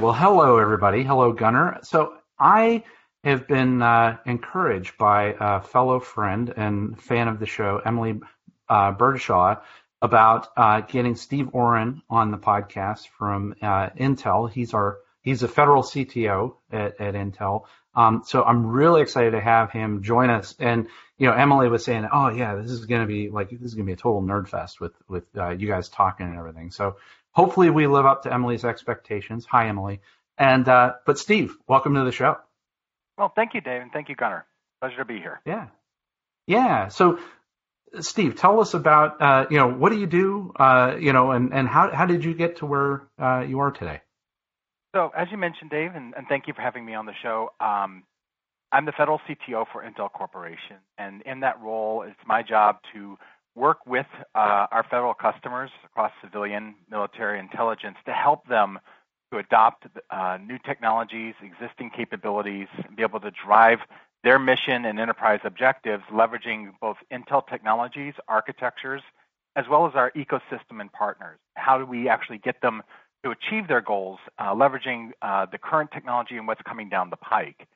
Well, hello, everybody. Hello, Gunnar. So I have been uh, encouraged by a fellow friend and fan of the show, Emily uh, Burdishaw, about uh, getting Steve Orrin on the podcast from uh, Intel. He's our he's a federal CTO at, at Intel. Um, so I'm really excited to have him join us. And you know, Emily was saying, "Oh yeah, this is going to be like this is going to be a total nerd fest with with uh, you guys talking and everything." So hopefully we live up to Emily's expectations. Hi, Emily. And uh, but Steve, welcome to the show. Well, thank you, Dave, and thank you, Gunnar. Pleasure to be here. Yeah, yeah. So, Steve, tell us about uh, you know what do you do, uh, you know, and and how how did you get to where uh, you are today? So, as you mentioned, Dave, and, and thank you for having me on the show. Um, I'm the federal CTO for Intel Corporation, and in that role, it's my job to work with uh, our federal customers across civilian, military, intelligence to help them to adopt uh, new technologies, existing capabilities, and be able to drive their mission and enterprise objectives, leveraging both Intel technologies, architectures, as well as our ecosystem and partners. How do we actually get them to achieve their goals, uh, leveraging uh, the current technology and what's coming down the pike?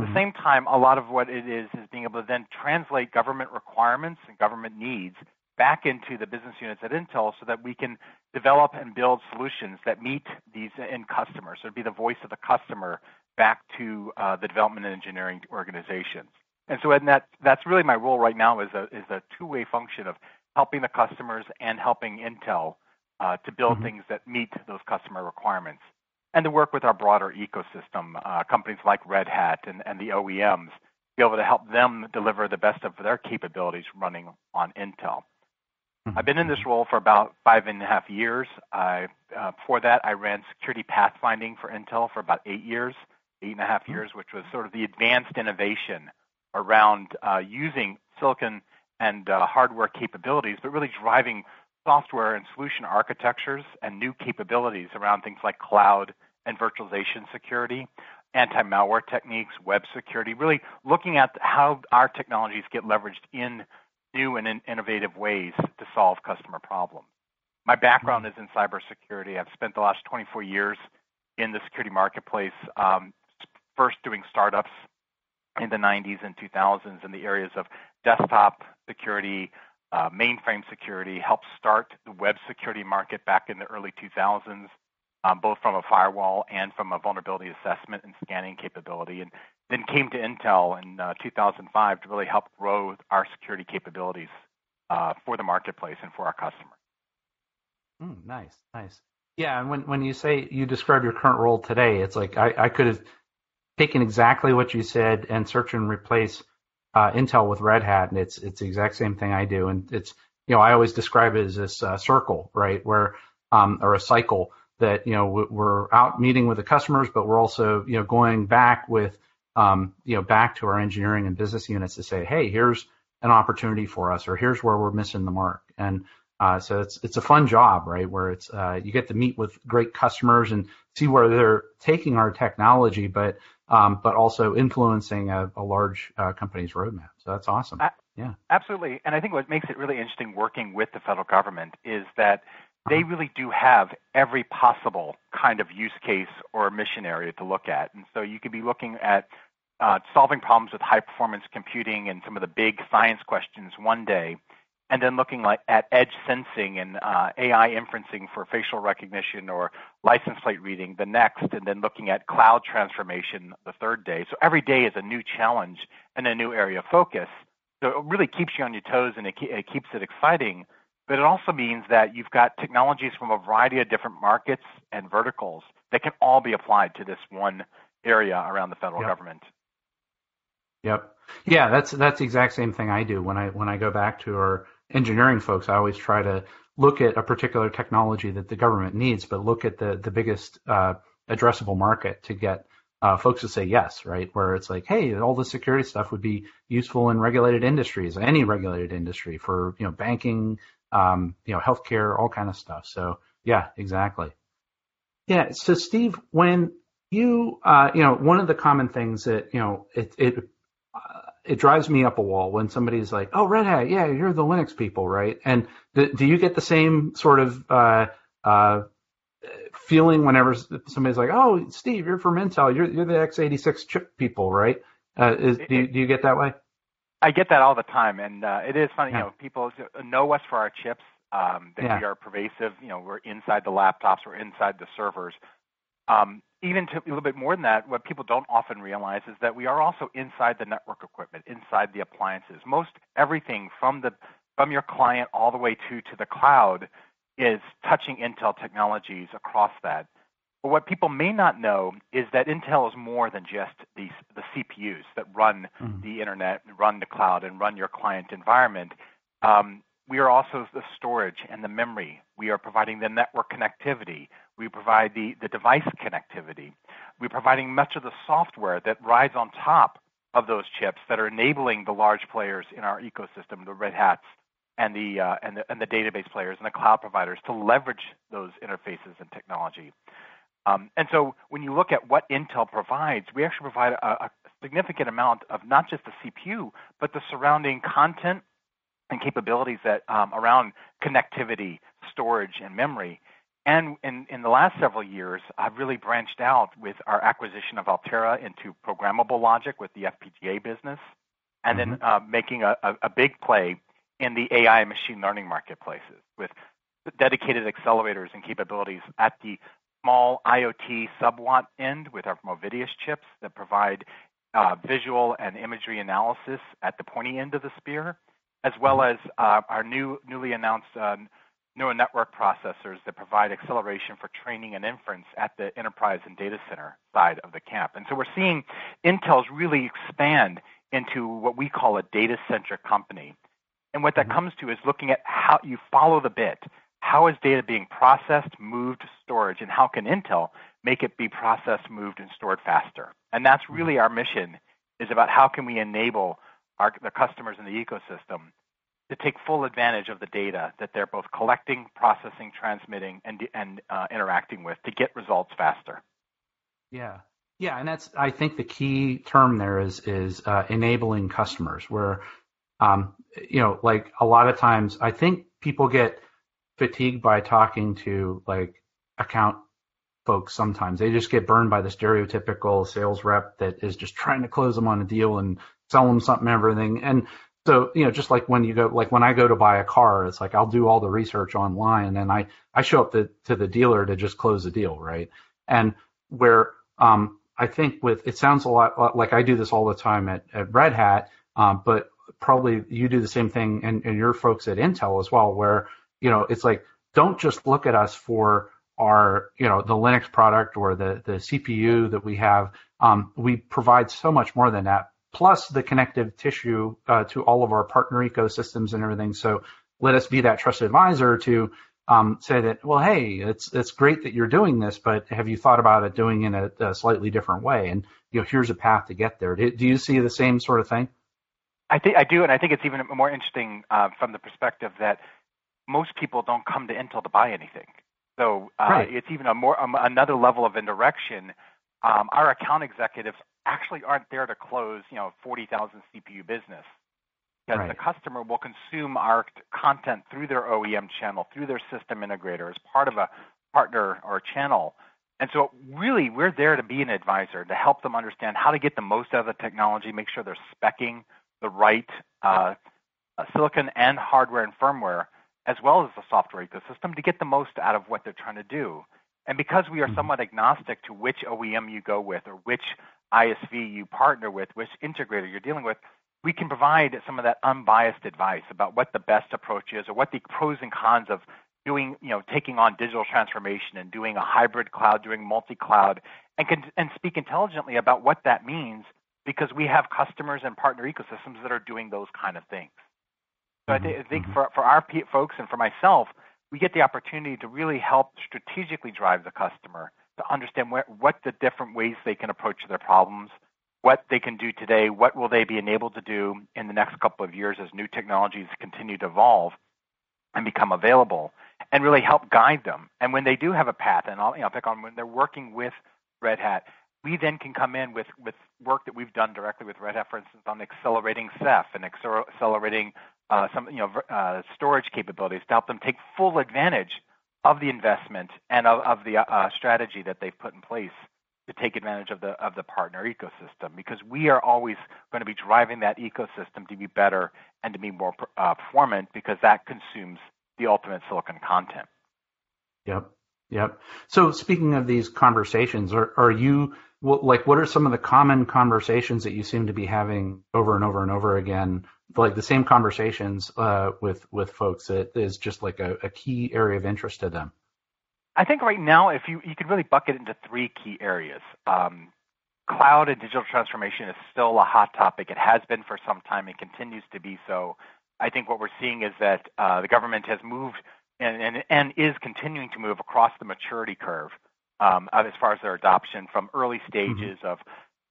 At the mm-hmm. same time, a lot of what it is is being able to then translate government requirements and government needs back into the business units at Intel so that we can develop and build solutions that meet these end customers. So it'd be the voice of the customer back to uh, the development and engineering organizations. And so and that, that's really my role right now is a, is a two-way function of helping the customers and helping Intel uh, to build mm-hmm. things that meet those customer requirements. And to work with our broader ecosystem, uh, companies like Red Hat and, and the OEMs, to be able to help them deliver the best of their capabilities running on Intel. Mm-hmm. I've been in this role for about five and a half years. I, uh, before that, I ran security pathfinding for Intel for about eight years, eight and a half mm-hmm. years, which was sort of the advanced innovation around uh, using silicon and uh, hardware capabilities, but really driving software and solution architectures and new capabilities around things like cloud and virtualization security, anti-malware techniques, web security, really looking at how our technologies get leveraged in new and in innovative ways to solve customer problems. My background is in cybersecurity. I've spent the last 24 years in the security marketplace, um, first doing startups in the 90s and 2000s in the areas of desktop security, uh, mainframe security, helped start the web security market back in the early 2000s, um, both from a firewall and from a vulnerability assessment and scanning capability. And then came to Intel in uh, 2005 to really help grow our security capabilities uh, for the marketplace and for our customers. Mm, nice, nice. Yeah, and when when you say you describe your current role today, it's like I, I could have taken exactly what you said and search and replace uh, Intel with Red Hat, and it's it's the exact same thing I do. And it's you know I always describe it as this uh, circle, right, where um, or a cycle that you know we're out meeting with the customers, but we're also you know going back with um, you know, back to our engineering and business units to say, hey, here's an opportunity for us, or here's where we're missing the mark. And uh, so it's it's a fun job, right? Where it's uh, you get to meet with great customers and see where they're taking our technology, but um, but also influencing a, a large uh, company's roadmap. So that's awesome. yeah, absolutely. And I think what makes it really interesting working with the federal government is that they uh-huh. really do have every possible kind of use case or mission area to look at. And so you could be looking at uh, solving problems with high performance computing and some of the big science questions one day, and then looking like at edge sensing and uh, AI inferencing for facial recognition or license plate reading the next, and then looking at cloud transformation the third day. So every day is a new challenge and a new area of focus. So it really keeps you on your toes and it, it keeps it exciting but it also means that you've got technologies from a variety of different markets and verticals that can all be applied to this one area around the federal yep. government. Yep. Yeah, that's that's the exact same thing I do when I when I go back to our engineering folks. I always try to look at a particular technology that the government needs, but look at the the biggest uh, addressable market to get uh, folks to say yes, right? Where it's like, hey, all the security stuff would be useful in regulated industries, any regulated industry for you know banking, um, you know, healthcare, all kind of stuff. So yeah, exactly. Yeah. So Steve, when you, uh, you know, one of the common things that, you know, it, it, it drives me up a wall when somebody's like, "Oh, Red Hat, yeah, you're the Linux people, right?" And do you get the same sort of uh, uh, feeling whenever somebody's like, "Oh, Steve, you're from Intel. You're you're the x86 chip people, right?" Uh, is, do you, do you get that way? I get that all the time, and uh, it is funny. Yeah. You know, people know us for our chips. Um, that yeah. we are pervasive. You know, we're inside the laptops, we're inside the servers. Um, even to a little bit more than that, what people don't often realize is that we are also inside the network equipment, inside the appliances. Most everything from the from your client all the way to to the cloud is touching Intel technologies across that. But what people may not know is that Intel is more than just the, the CPUs that run mm-hmm. the internet, run the cloud, and run your client environment. Um, we are also the storage and the memory. We are providing the network connectivity. We provide the, the device connectivity. We're providing much of the software that rides on top of those chips that are enabling the large players in our ecosystem, the Red Hats, and the, uh, and the, and the database players and the cloud providers to leverage those interfaces and technology. Um, and so when you look at what Intel provides, we actually provide a, a significant amount of not just the CPU, but the surrounding content and capabilities that um, around connectivity, storage, and memory. And in, in the last several years, I've really branched out with our acquisition of Altera into programmable logic with the FPGA business, and mm-hmm. then uh, making a, a, a big play in the AI and machine learning marketplaces with dedicated accelerators and capabilities at the small IoT sub-watt end with our Movidius chips that provide uh, visual and imagery analysis at the pointy end of the spear, as well mm-hmm. as uh, our new, newly announced uh, neural network processors that provide acceleration for training and inference at the enterprise and data center side of the camp. And so we're seeing Intel's really expand into what we call a data-centric company. And what that mm-hmm. comes to is looking at how you follow the bit. How is data being processed, moved, storage, and how can Intel make it be processed, moved, and stored faster? And that's mm-hmm. really our mission is about how can we enable our, the customers in the ecosystem to take full advantage of the data that they're both collecting, processing, transmitting, and, and uh, interacting with to get results faster. Yeah, yeah, and that's I think the key term there is is uh, enabling customers. Where um, you know, like a lot of times, I think people get fatigued by talking to like account folks sometimes. They just get burned by the stereotypical sales rep that is just trying to close them on a deal and sell them something, everything. And so, you know, just like when you go, like when I go to buy a car, it's like I'll do all the research online and I, I show up to, to the dealer to just close the deal, right? And where, um, I think with, it sounds a lot like I do this all the time at, at Red Hat, um, but probably you do the same thing and, and your folks at Intel as well, where, you know, it's like, don't just look at us for our, you know, the Linux product or the, the CPU that we have. Um, we provide so much more than that, plus the connective tissue uh, to all of our partner ecosystems and everything. So let us be that trusted advisor to um, say that, well, hey, it's it's great that you're doing this, but have you thought about it doing in a, a slightly different way? And you know, here's a path to get there. Do, do you see the same sort of thing? I think I do, and I think it's even more interesting uh, from the perspective that most people don't come to Intel to buy anything. So uh, right. it's even a more um, another level of indirection. Um, our account executives actually aren't there to close, you know, 40,000 CPU business because right. the customer will consume our content through their OEM channel, through their system integrator as part of a partner or channel. And so really we're there to be an advisor to help them understand how to get the most out of the technology, make sure they're specking the right uh, uh, silicon and hardware and firmware, as well as the software ecosystem, to get the most out of what they're trying to do. And because we are mm-hmm. somewhat agnostic to which OEM you go with or which ISV you partner with, which integrator you're dealing with, we can provide some of that unbiased advice about what the best approach is or what the pros and cons of doing, you know, taking on digital transformation and doing a hybrid cloud, doing multi-cloud, and can and speak intelligently about what that means because we have customers and partner ecosystems that are doing those kind of things. So mm-hmm. I, th- I, think mm-hmm. for, for our folks and for myself, we get the opportunity to really help strategically drive the customer to understand where, what the different ways they can approach their problems, what they can do today, what will they be enabled to do in the next couple of years as new technologies continue to evolve and become available, and really help guide them. And when they do have a path, and I'll you know, pick on when they're working with Red Hat, we then can come in with, with work that we've done directly with Red Hat, for instance, on accelerating Ceph and accelerating uh, some you know uh, storage capabilities to help them take full advantage of the investment and of, of the uh, strategy that they've put in place to take advantage of the of the partner ecosystem because we are always going to be driving that ecosystem to be better and to be more uh, performant because that consumes the ultimate silicon content. Yep. Yep. So speaking of these conversations, are, are you like what are some of the common conversations that you seem to be having over and over and over again? Like the same conversations uh, with with folks that is just like a, a key area of interest to them. I think right now, if you you could really bucket into three key areas. Um, cloud and digital transformation is still a hot topic. It has been for some time and continues to be so. I think what we're seeing is that uh, the government has moved and, and, and is continuing to move across the maturity curve as far as their adoption from early mm-hmm. stages mm-hmm. of,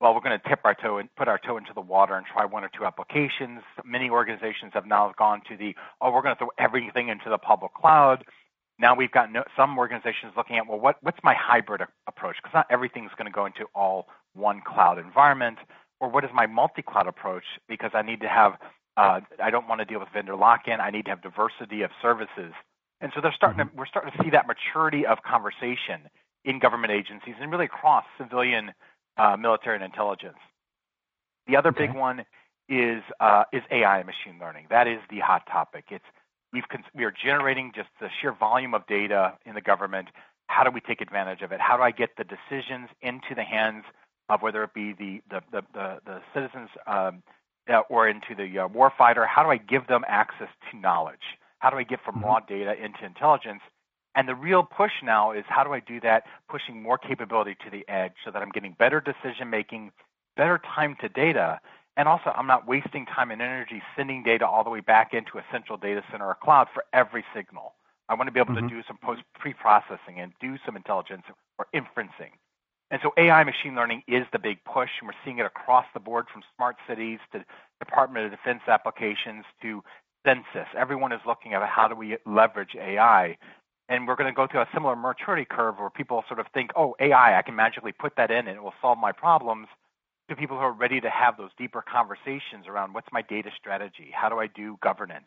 well, we're going to tip our toe and put our toe into the water and try one or two applications. Many organizations have now gone to the, oh, we're going to throw everything into the public cloud. Now we've got no, some organizations looking at, well, what, what's my hybrid approach? Because not everything's going to go into all one cloud environment. Or what is my multi-cloud approach? Because I need to have, uh, I don't want to deal with vendor lock-in. I need to have diversity of services and so they're starting mm-hmm. to, we're starting to see that maturity of conversation in government agencies and really across civilian, uh, military, and intelligence. The other okay. big one is uh, is AI and machine learning. That is the hot topic. It's we've we are generating just the sheer volume of data in the government. How do we take advantage of it? How do I get the decisions into the hands of whether it be the the the, the, the citizens um, uh, or into the uh, warfighter? How do I give them access to knowledge? How do I get from raw data into intelligence? And the real push now is how do I do that, pushing more capability to the edge so that I'm getting better decision making, better time to data, and also I'm not wasting time and energy sending data all the way back into a central data center or cloud for every signal. I want to be able mm-hmm. to do some post pre-processing and do some intelligence or inferencing. And so AI machine learning is the big push, and we're seeing it across the board from smart cities to Department of Defense applications to census. Everyone is looking at how do we leverage AI. And we're going to go through a similar maturity curve where people sort of think, oh, AI, I can magically put that in and it will solve my problems, to people who are ready to have those deeper conversations around what's my data strategy? How do I do governance?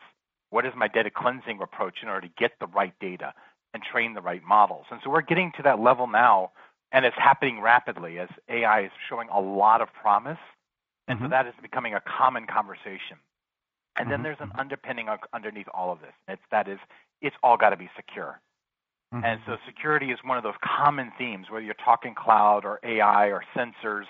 What is my data cleansing approach in order to get the right data and train the right models? And so we're getting to that level now, and it's happening rapidly as AI is showing a lot of promise. And mm-hmm. so that is becoming a common conversation. And then mm-hmm. there's an underpinning underneath all of this. It's that is, it's all got to be secure. Mm-hmm. And so security is one of those common themes, whether you're talking cloud or AI or sensors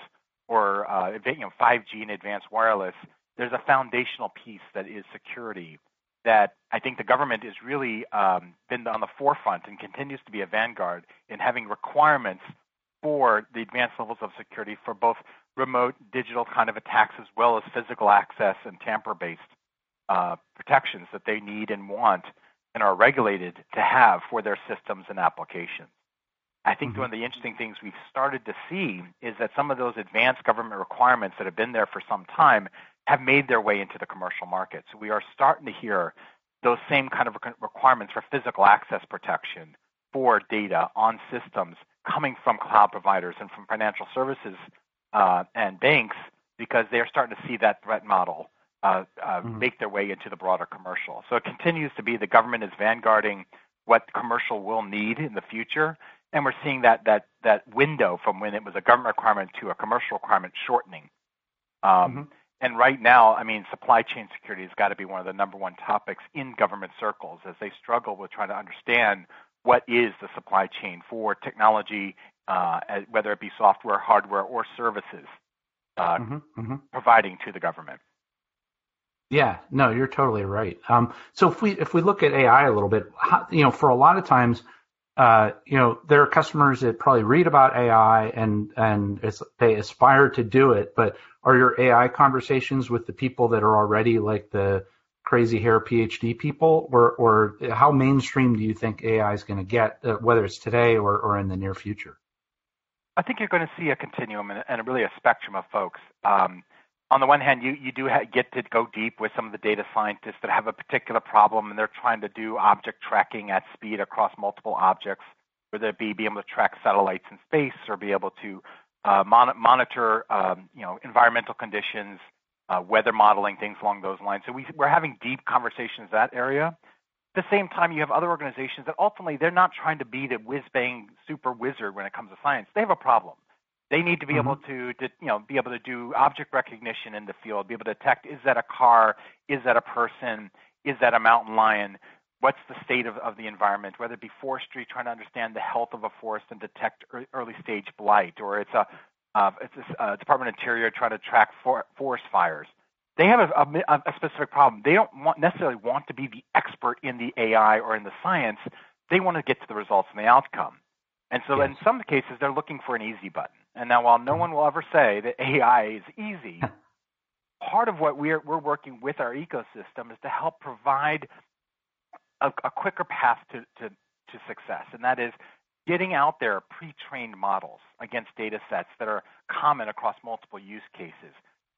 or uh, you know 5G and advanced wireless. There's a foundational piece that is security that I think the government has really um, been on the forefront and continues to be a vanguard in having requirements for the advanced levels of security for both remote digital kind of attacks as well as physical access and tamper-based uh, protections that they need and want and are regulated to have for their systems and applications. I think mm-hmm. one of the interesting things we've started to see is that some of those advanced government requirements that have been there for some time have made their way into the commercial market. So we are starting to hear those same kind of requirements for physical access protection for data on systems coming from cloud providers and from financial services uh, and banks because they are starting to see that threat model uh, uh, mm-hmm. make their way into the broader commercial. So it continues to be the government is vanguarding what commercial will need in the future, and we're seeing that that that window from when it was a government requirement to a commercial requirement shortening. Um, mm-hmm. And right now, I mean, supply chain security has got to be one of the number one topics in government circles as they struggle with trying to understand what is the supply chain for technology, uh, whether it be software, hardware, or services, uh, mm-hmm. mm-hmm. providing to the government. Yeah, no, you're totally right. Um, so if we if we look at AI a little bit, how, you know, for a lot of times, uh, you know, there are customers that probably read about AI and and they aspire to do it, but are your AI conversations with the people that are already like the crazy hair PhD people, or or how mainstream do you think AI is going to get, uh, whether it's today or or in the near future? I think you're going to see a continuum and, and really a spectrum of folks. Um, on the one hand, you, you do ha- get to go deep with some of the data scientists that have a particular problem and they're trying to do object tracking at speed across multiple objects, whether it be be able to track satellites in space or be able to uh, mon- monitor um, you know, environmental conditions, uh, weather modeling, things along those lines. So we, we're having deep conversations in that area. At the same time, you have other organizations that ultimately they're not trying to be the whiz bang super wizard when it comes to science. They have a problem. They need to be mm-hmm. able to, to, you know, be able to do object recognition in the field, be able to detect is that a car, is that a person, is that a mountain lion, what's the state of, of the environment, whether it be forestry, trying to understand the health of a forest and detect early stage blight, or it's a uh, it's a uh, Department of Interior trying to track for, forest fires. They have a, a, a specific problem. They don't want, necessarily want to be the expert in the AI or in the science. They want to get to the results and the outcome. And so, yes. in some cases, they're looking for an easy button. And now, while no one will ever say that AI is easy, part of what we're, we're working with our ecosystem is to help provide a, a quicker path to, to, to success. And that is getting out there pre-trained models against data sets that are common across multiple use cases,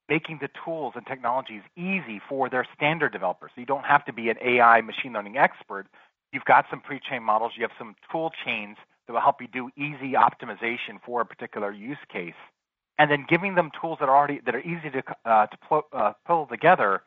making the tools and technologies easy for their standard developers. So you don't have to be an AI machine learning expert. You've got some pre-trained models. You have some tool chains that will help you do easy optimization for a particular use case, and then giving them tools that are already that are easy to uh, to pl- uh, pull together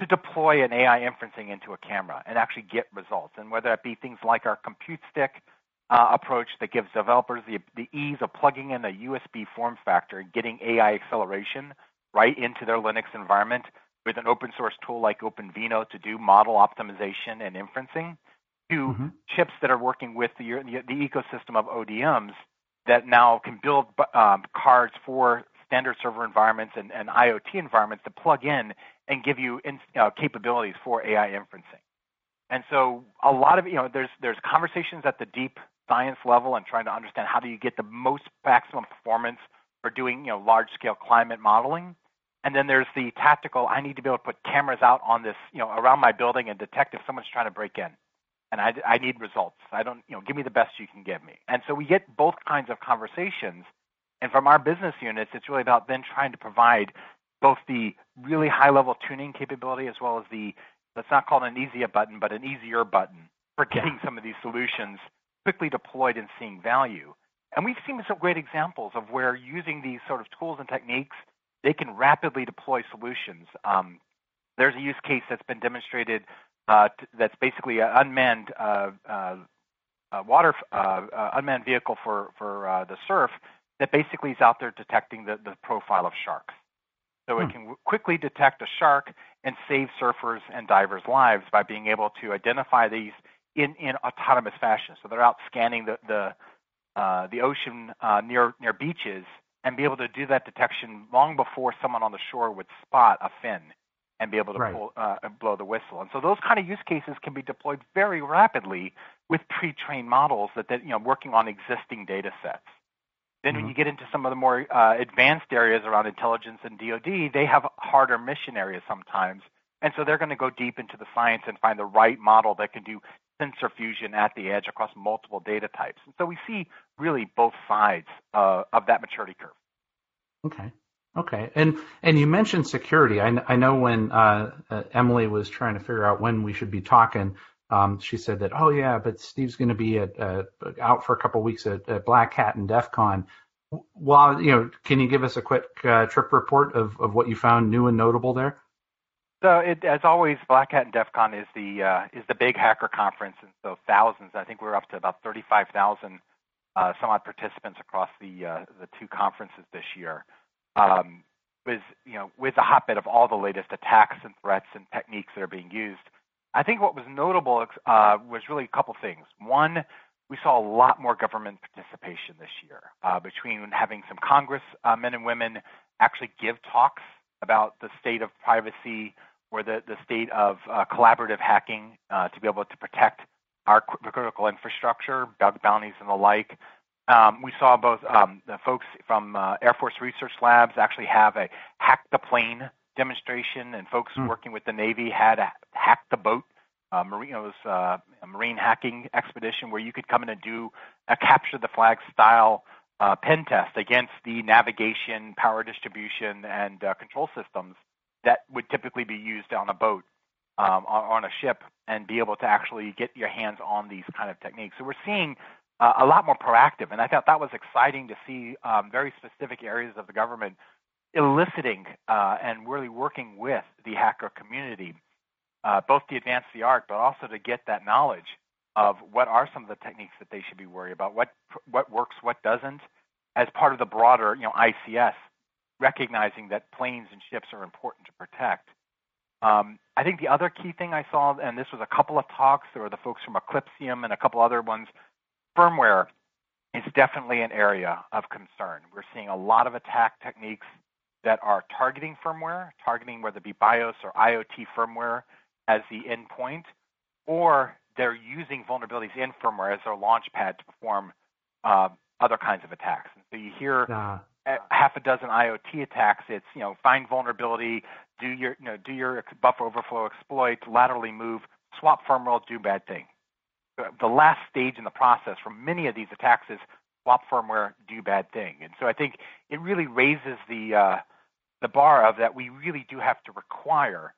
to deploy an AI inferencing into a camera and actually get results. And whether that be things like our compute stick uh, approach that gives developers the, the ease of plugging in a USB form factor and getting AI acceleration right into their Linux environment with an open source tool like OpenVINO to do model optimization and inferencing, to mm-hmm. chips that are working with the, the, the, ecosystem of ODMs that now can build um, cards for standard server environments and, and, IoT environments to plug in and give you in, uh, capabilities for AI inferencing. And so a lot of you know there's there's conversations at the deep science level and trying to understand how do you get the most maximum performance for doing you know large scale climate modeling. And then there's the tactical. I need to be able to put cameras out on this you know around my building and detect if someone's trying to break in. And I, I need results. I don't you know give me the best you can give me. And so we get both kinds of conversations. And from our business units, it's really about then trying to provide both the really high level tuning capability as well as the let's not call it an easier button, but an easier button for getting some of these solutions quickly deployed and seeing value. And we've seen some great examples of where using these sort of tools and techniques, they can rapidly deploy solutions. Um, there's a use case that's been demonstrated uh, t- that's basically an unmanned uh, uh, water uh, uh, unmanned vehicle for for uh, the surf that basically is out there detecting the, the profile of sharks. So hmm. it can w- quickly detect a shark and save surfers and divers' lives by being able to identify these in, in autonomous fashion. So they're out scanning the the, uh, the ocean uh, near near beaches and be able to do that detection long before someone on the shore would spot a fin and be able to right. pull, uh, blow the whistle. And so those kind of use cases can be deployed very rapidly with pre-trained models that, that you know working on existing data sets. Then mm-hmm. when you get into some of the more uh, advanced areas around intelligence and DoD, they have harder mission areas sometimes. And so they're going to go deep into the science and find the right model that can do sensor fusion at the edge across multiple data types. And so we see really both sides uh, of that maturity curve. Okay. Okay. And and you mentioned security. I, I know when uh, Emily was trying to figure out when we should be talking, um, she said that, oh yeah, but Steve's going to be at, uh, out for a couple weeks at, at, Black Hat and DEF CON. Well, you know, can you give us a quick uh, trip report of, of what you found new and notable there? So, it, as always, Black Hat and DEF CON is the uh, is the big hacker conference, and so thousands. I think we're up to about 35,000 uh, some odd participants across the the two conferences this year. Um, with you know with the hotbed of all the latest attacks and threats and techniques that are being used. I think what was notable uh, was really a couple things. One, we saw a lot more government participation this year uh, between having some Congress uh, men and women actually give talks about the state of privacy or the, the state of uh, collaborative hacking uh, to be able to protect our critical infrastructure, bug bounties, and the like. Um, we saw both um, the folks from uh, Air Force Research Labs actually have a hack the plane demonstration, and folks mm. working with the Navy had a hack the boat. Uh, was uh, a marine hacking expedition where you could come in and do a capture the flag style uh, pen test against the navigation, power distribution, and uh, control systems that would typically be used on a boat, um, on, on, a ship, and be able to actually get your hands on these kind of techniques. So we're seeing uh, a lot more proactive, and I thought that was exciting to see um, very specific areas of the government eliciting uh, and really working with the hacker community. uh, both to advance the art, but also to get that knowledge of what are some of the techniques that they should be worried about, what what works, what doesn't, as part of the broader, you know, ICS, recognizing that planes and ships are important to protect. Um, I think the other key thing I saw, and this was a couple of talks, there were the folks from Eclypsium and a couple other ones, firmware is definitely an area of concern. We're seeing a lot of attack techniques that are targeting firmware, targeting whether it be BIOS or IoT firmware as the endpoint, or they're using vulnerabilities in firmware as their launch pad to perform uh, other kinds of attacks. And so you hear uh, half a dozen IoT attacks. It's you know find vulnerability, do your you know do your buffer overflow exploit, laterally move, swap firmware, do bad thing. The last stage in the process for many of these attacks is swap firmware, do bad thing. And so I think it really raises the uh, the bar of that we really do have to require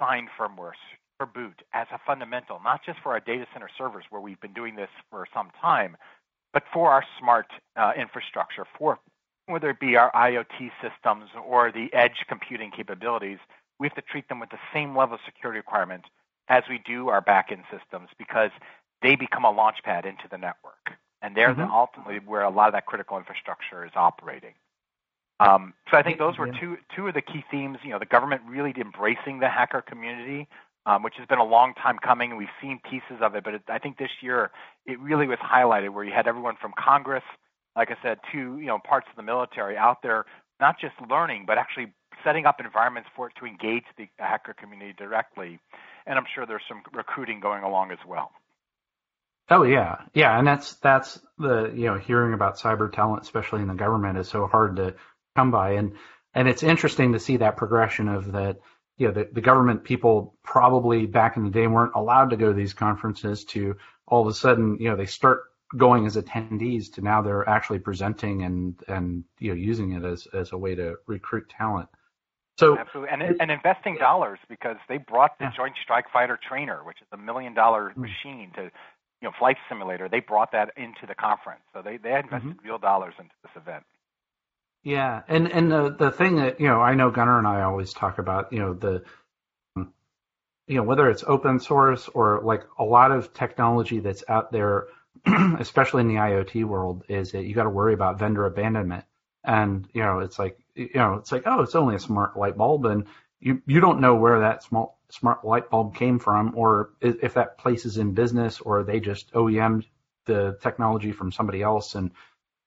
signed firmware for boot as a fundamental, not just for our data center servers where we've been doing this for some time, but for our smart uh, infrastructure, for whether it be our IoT systems or the edge computing capabilities, we have to treat them with the same level of security requirement as we do our backend systems because they become a launchpad into the network. And they're mm-hmm. ultimately where a lot of that critical infrastructure is operating. Um, so I think those were two two of the key themes. You know, the government really embracing the hacker community, um, which has been a long time coming, and we've seen pieces of it. But it, I think this year it really was highlighted, where you had everyone from Congress, like I said, to you know parts of the military out there, not just learning, but actually setting up environments for it to engage the hacker community directly. And I'm sure there's some recruiting going along as well. Oh yeah, yeah, and that's that's the you know hearing about cyber talent, especially in the government, is so hard to come by. And and it's interesting to see that progression of that. You know, the, the government people probably back in the day weren't allowed to go to these conferences. To all of a sudden, you know, they start going as attendees to now they're actually presenting and and you know using it as as a way to recruit talent. So absolutely, and, and investing dollars because they brought the yeah. Joint Strike Fighter trainer, which is a million dollar mm-hmm. machine to you know flight simulator. They brought that into the conference, so they they invested mm-hmm. real dollars into this event. Yeah, and and the the thing that you know I know Gunnar and I always talk about you know the you know whether it's open source or like a lot of technology that's out there, especially in the IoT world, is that you got to worry about vendor abandonment. And you know it's like you know it's like oh it's only a smart light bulb and you you don't know where that small smart light bulb came from or if that place is in business or they just OEM'd the technology from somebody else and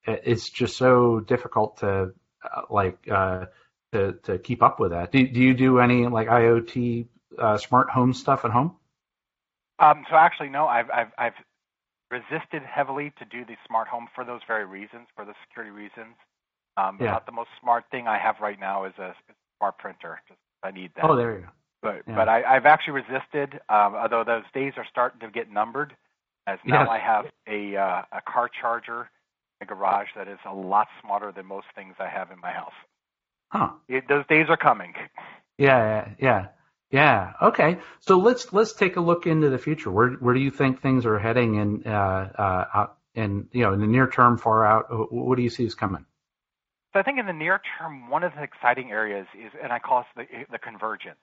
it's just so difficult to uh, like uh, to to keep up with that. Do do you do any like IoT uh, smart home stuff at home? Um, so actually, no. I've I've I've resisted heavily to do the smart home for those very reasons, for the security reasons. Um, yeah. About the most smart thing I have right now is a, a smart printer. Just I need that. Oh, there you go. But yeah. but I, I've actually resisted, um, although those days are starting to get numbered. As now yes. I have a uh, a car charger a garage that is a lot smarter than most things I have in my house. Huh. It, those days are coming. Yeah, yeah, yeah. Okay, so let's let's take a look into the future. Where where do you think things are heading in uh, uh, in you know in the near term, far out? What do you see is coming? So I think in the near term, one of the exciting areas is, and I call it the, the convergence.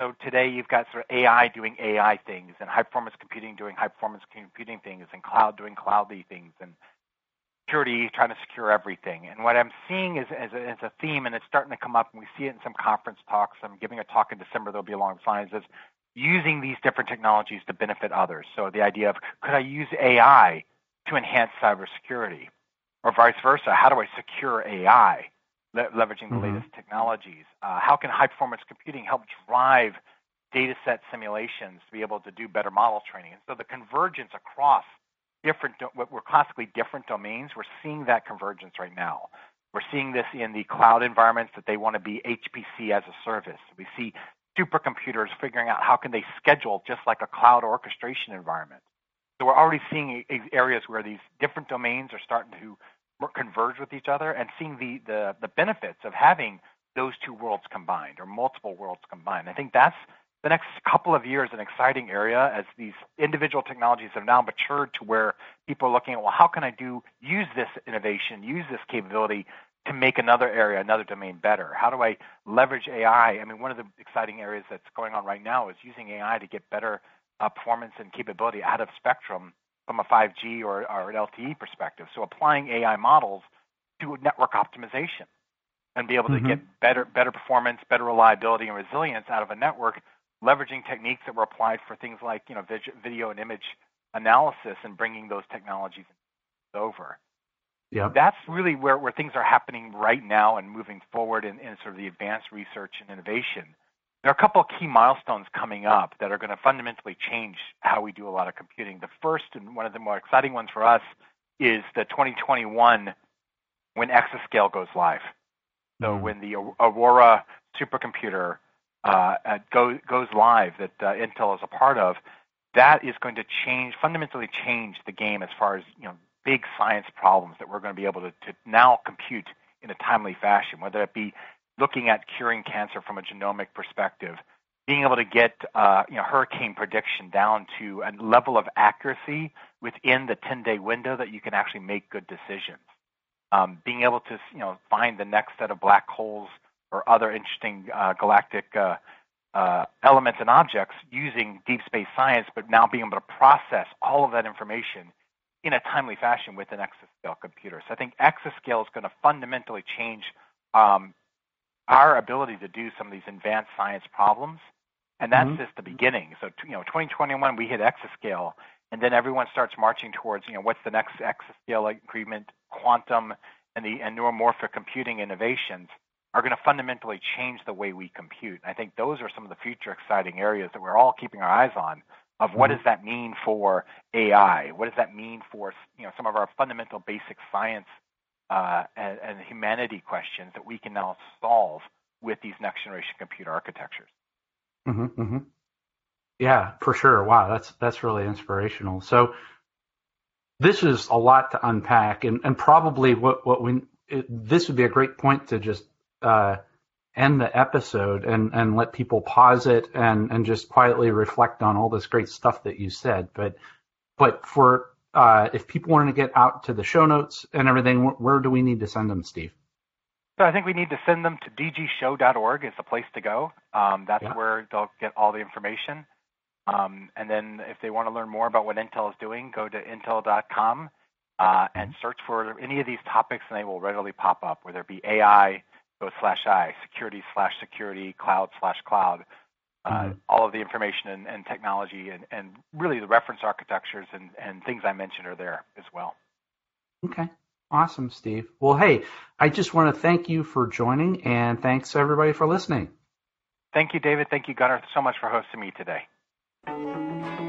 So today you've got sort of AI doing AI things, and high performance computing doing high performance computing things, and cloud doing cloudy things, and security, trying to secure everything. And what I'm seeing is as a, as a theme, and it's starting to come up, and we see it in some conference talks. I'm giving a talk in December that'll be along the lines is using these different technologies to benefit others. So the idea of could I use AI to enhance cybersecurity, or vice versa? How do I secure AI, le- leveraging the mm-hmm. latest technologies? Uh, how can high performance computing help drive data set simulations to be able to do better model training? And so the convergence across different, what were classically different domains, we're seeing that convergence right now. We're seeing this in the cloud environments that they want to be HPC as a service. We see supercomputers figuring out how can they schedule just like a cloud orchestration environment. So we're already seeing areas where these different domains are starting to converge with each other and seeing the, the, the benefits of having those two worlds combined or multiple worlds combined. I think that's the next couple of years an exciting area as these individual technologies have now matured to where people are looking at, well, how can I do use this innovation, use this capability to make another area, another domain better? How do I leverage AI? I mean, one of the exciting areas that's going on right now is using AI to get better uh, performance and capability out of spectrum from a 5G or, or an LTE perspective. So applying AI models to network optimization and be able to mm-hmm. get better better performance, better reliability, and resilience out of a network, leveraging techniques that were applied for things like you know video and image analysis and bringing those technologies over. Yeah. That's really where, where things are happening right now and moving forward in, in sort of the advanced research and innovation. There are a couple of key milestones coming up that are going to fundamentally change how we do a lot of computing. The first and one of the more exciting ones for us is the 2021 when Exascale goes live. So mm-hmm. when the Aurora supercomputer uh, goes goes live that uh, Intel is a part of, that is going to change fundamentally change the game as far as you know big science problems that we're going to be able to, to now compute in a timely fashion, whether it be looking at curing cancer from a genomic perspective, being able to get uh, you know hurricane prediction down to a level of accuracy within the 10-day window that you can actually make good decisions. Um, being able to you know find the next set of black holes or other interesting uh, galactic uh, uh, elements and objects using deep space science, but now being able to process all of that information in a timely fashion with an exascale computer. So I think exascale is going to fundamentally change um, our ability to do some of these advanced science problems, and that's mm-hmm. just the beginning. So you know, 2021 we hit exascale, and then everyone starts marching towards you know what's the next exascale agreement, quantum, and the and neuromorphic computing innovations are going to fundamentally change the way we compute. I think those are some of the future exciting areas that we're all keeping our eyes on of what mm-hmm. does that mean for AI? What does that mean for you know some of our fundamental basic science uh, and, and, humanity questions that we can now solve with these next generation computer architectures? Mm-hmm, mm-hmm. Yeah, for sure. Wow, that's that's really inspirational. So this is a lot to unpack, and, and probably what what we it, this would be a great point to just uh, end the episode and, and let people pause it and, and just quietly reflect on all this great stuff that you said. But but for uh, if people want to get out to the show notes and everything, where do we need to send them, Steve? So I think we need to send them to dgshow.org is the place to go. Um, that's yeah. where they'll get all the information. Um, and then if they want to learn more about what Intel is doing, go to intel.com uh, and mm-hmm. search for any of these topics, and they will readily pop up, whether it be AI, go slash I, security slash security, cloud slash cloud. Uh, mm-hmm. All of the information and, and technology and, and, really the reference architectures and, and things I mentioned are there as well. Okay. Awesome, Steve. Well, hey, I just want to thank you for joining and thanks everybody for listening. Thank you, David. Thank you, Gunnar, so much for hosting me today.